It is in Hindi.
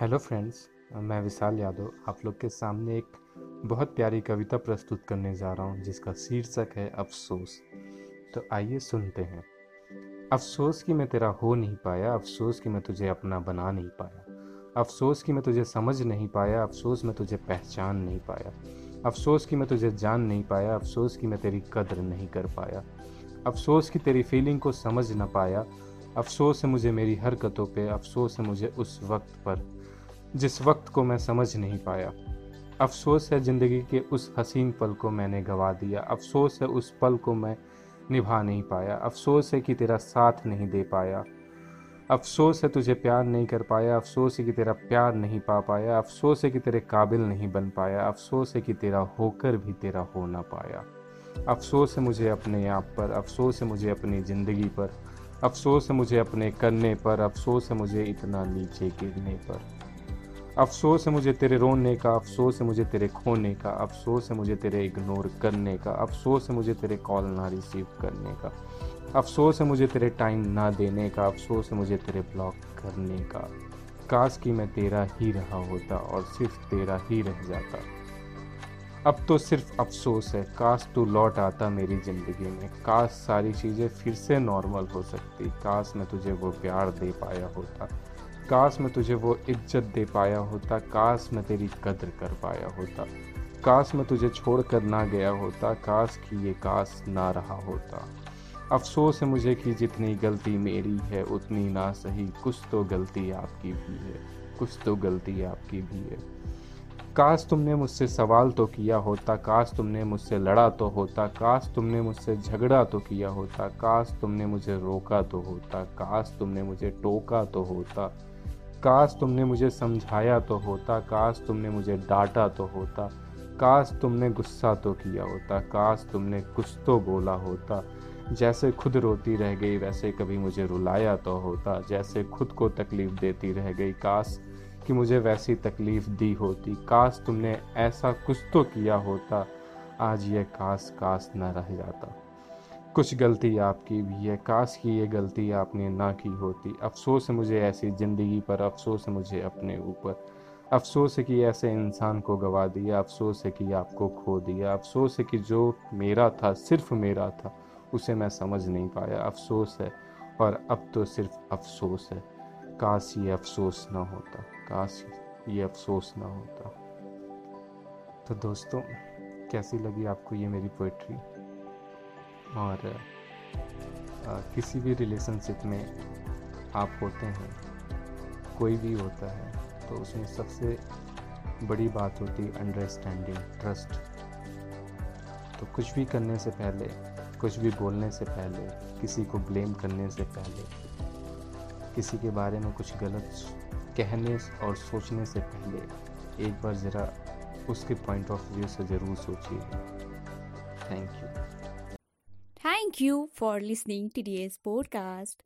हेलो फ्रेंड्स, मैं विशाल यादव आप लोग के सामने एक बहुत प्यारी कविता प्रस्तुत करने जा रहा हूँ, जिसका शीर्षक है अफसोस। तो आइए सुनते हैं। अफसोस कि मैं तेरा हो नहीं पाया, अफसोस कि मैं तुझे अपना बना नहीं पाया, अफसोस कि मैं तुझे समझ नहीं पाया, अफसोस मैं तुझे पहचान नहीं पाया, अफसोस कि मैं तुझे जान नहीं पाया, अफसोस कि मैं तेरी कदर नहीं कर पाया, अफसोस कि तेरी फीलिंग को समझ ना पाया, अफसोस है मुझे मेरी हरकतों पे, अफसोस है मुझे उस वक्त पर जिस वक्त को मैं समझ नहीं पाया अफसोस है ज़िंदगी के उस हसीन पल को मैंने गवा दिया अफसोस है उस पल को मैं निभा नहीं पाया अफसोस है कि तेरा साथ नहीं दे पाया अफसोस है तुझे प्यार नहीं कर पाया अफसोस है कि तेरा प्यार नहीं पा पाया अफसोस है कि तेरे काबिल नहीं बन पाया अफसोस है कि तेरा होकर भी तेरा हो ना पाया अफसोस है मुझे अपने आप पर अफसोस है मुझे अपनी ज़िंदगी पर अफसोस है मुझे अपने करने पर अफसोस है मुझे इतना नीचे गिरने पर अफसोस है मुझे तेरे रोने का, अफसोस है मुझे तेरे खोने का, अफसोस है मुझे तेरे इग्नोर करने का, अफसोस है मुझे तेरे कॉल ना रिसीव करने का, अफसोस है मुझे तेरे टाइम ना देने का, अफसोस है मुझे तेरे ब्लॉक करने का। काश कि मैं तेरा ही रहा होता और सिर्फ़ तेरा ही रह जाता। अब तो सिर्फ़ अफसोस है, काश तू लौट आता मेरी ज़िंदगी में, काश सारी चीज़ें फिर से नॉर्मल हो सकती, काश मैं तुझे वो प्यार दे पाया होता। काश मैं तुझे वो इज़्ज़त दे पाया होता, काश मैं तेरी कदर कर पाया होता, काश मैं तुझे छोड़ कर ना गया होता, काश कि ये काश ना रहा होता। अफसोस है मुझे कि जितनी गलती मेरी है, उतनी ना सही, कुछ तो गलती आपकी भी है, कुछ तो गलती आपकी भी है। काश तुमने मुझसे सवाल तो किया होता, काश तुमने मुझसे लड़ा तो होता, काश तुमने मुझसे झगड़ा तो किया होता, काश तुमने मुझे रोका तो होता, काश तुमने मुझे टोका तो होता काश तुमने मुझे समझाया तो होता, काश तुमने मुझे डांटा तो होता, काश तुमने गुस्सा तो किया होता, काश तुमने कुछ तो बोला होता। जैसे खुद रोती रह गई, वैसे कभी मुझे रुलाया तो होता। जैसे खुद को तकलीफ़ देती रह गई, काश कि मुझे वैसी तकलीफ़ दी होती। काश तुमने ऐसा कुछ तो किया होता। आज ये काश काश न रह जाता। कुछ गलती आपकी भी है, काश की ये गलती आपने ना की होती। अफसोस है मुझे ऐसी ज़िंदगी पर, अफसोस है मुझे अपने ऊपर। अफसोस है कि ऐसे इंसान को गवा दिया, अफसोस है कि आपको खो दिया, अफसोस है कि जो मेरा था, सिर्फ़ मेरा था, उसे मैं समझ नहीं पाया। अफसोस है, और अब तो सिर्फ़ अफसोस है। काश ये अफसोस ना होता, काश ये अफसोस ना होता। तो दोस्तों, कैसी लगी आपको ये मेरी पोइट्री और किसी भी रिलेशनशिप में आप होते हैं, कोई भी होता है तो उसमें सबसे बड़ी बात होती है अंडरस्टैंडिंग ट्रस्ट तो कुछ भी करने से पहले, कुछ भी बोलने से पहले, किसी को ब्लेम करने से पहले, किसी के बारे में कुछ गलत कहने और सोचने से पहले, एक बार ज़रा उसके पॉइंट ऑफ़ व्यू से ज़रूर सोचिए। Thank you Thank you for listening to today's podcast.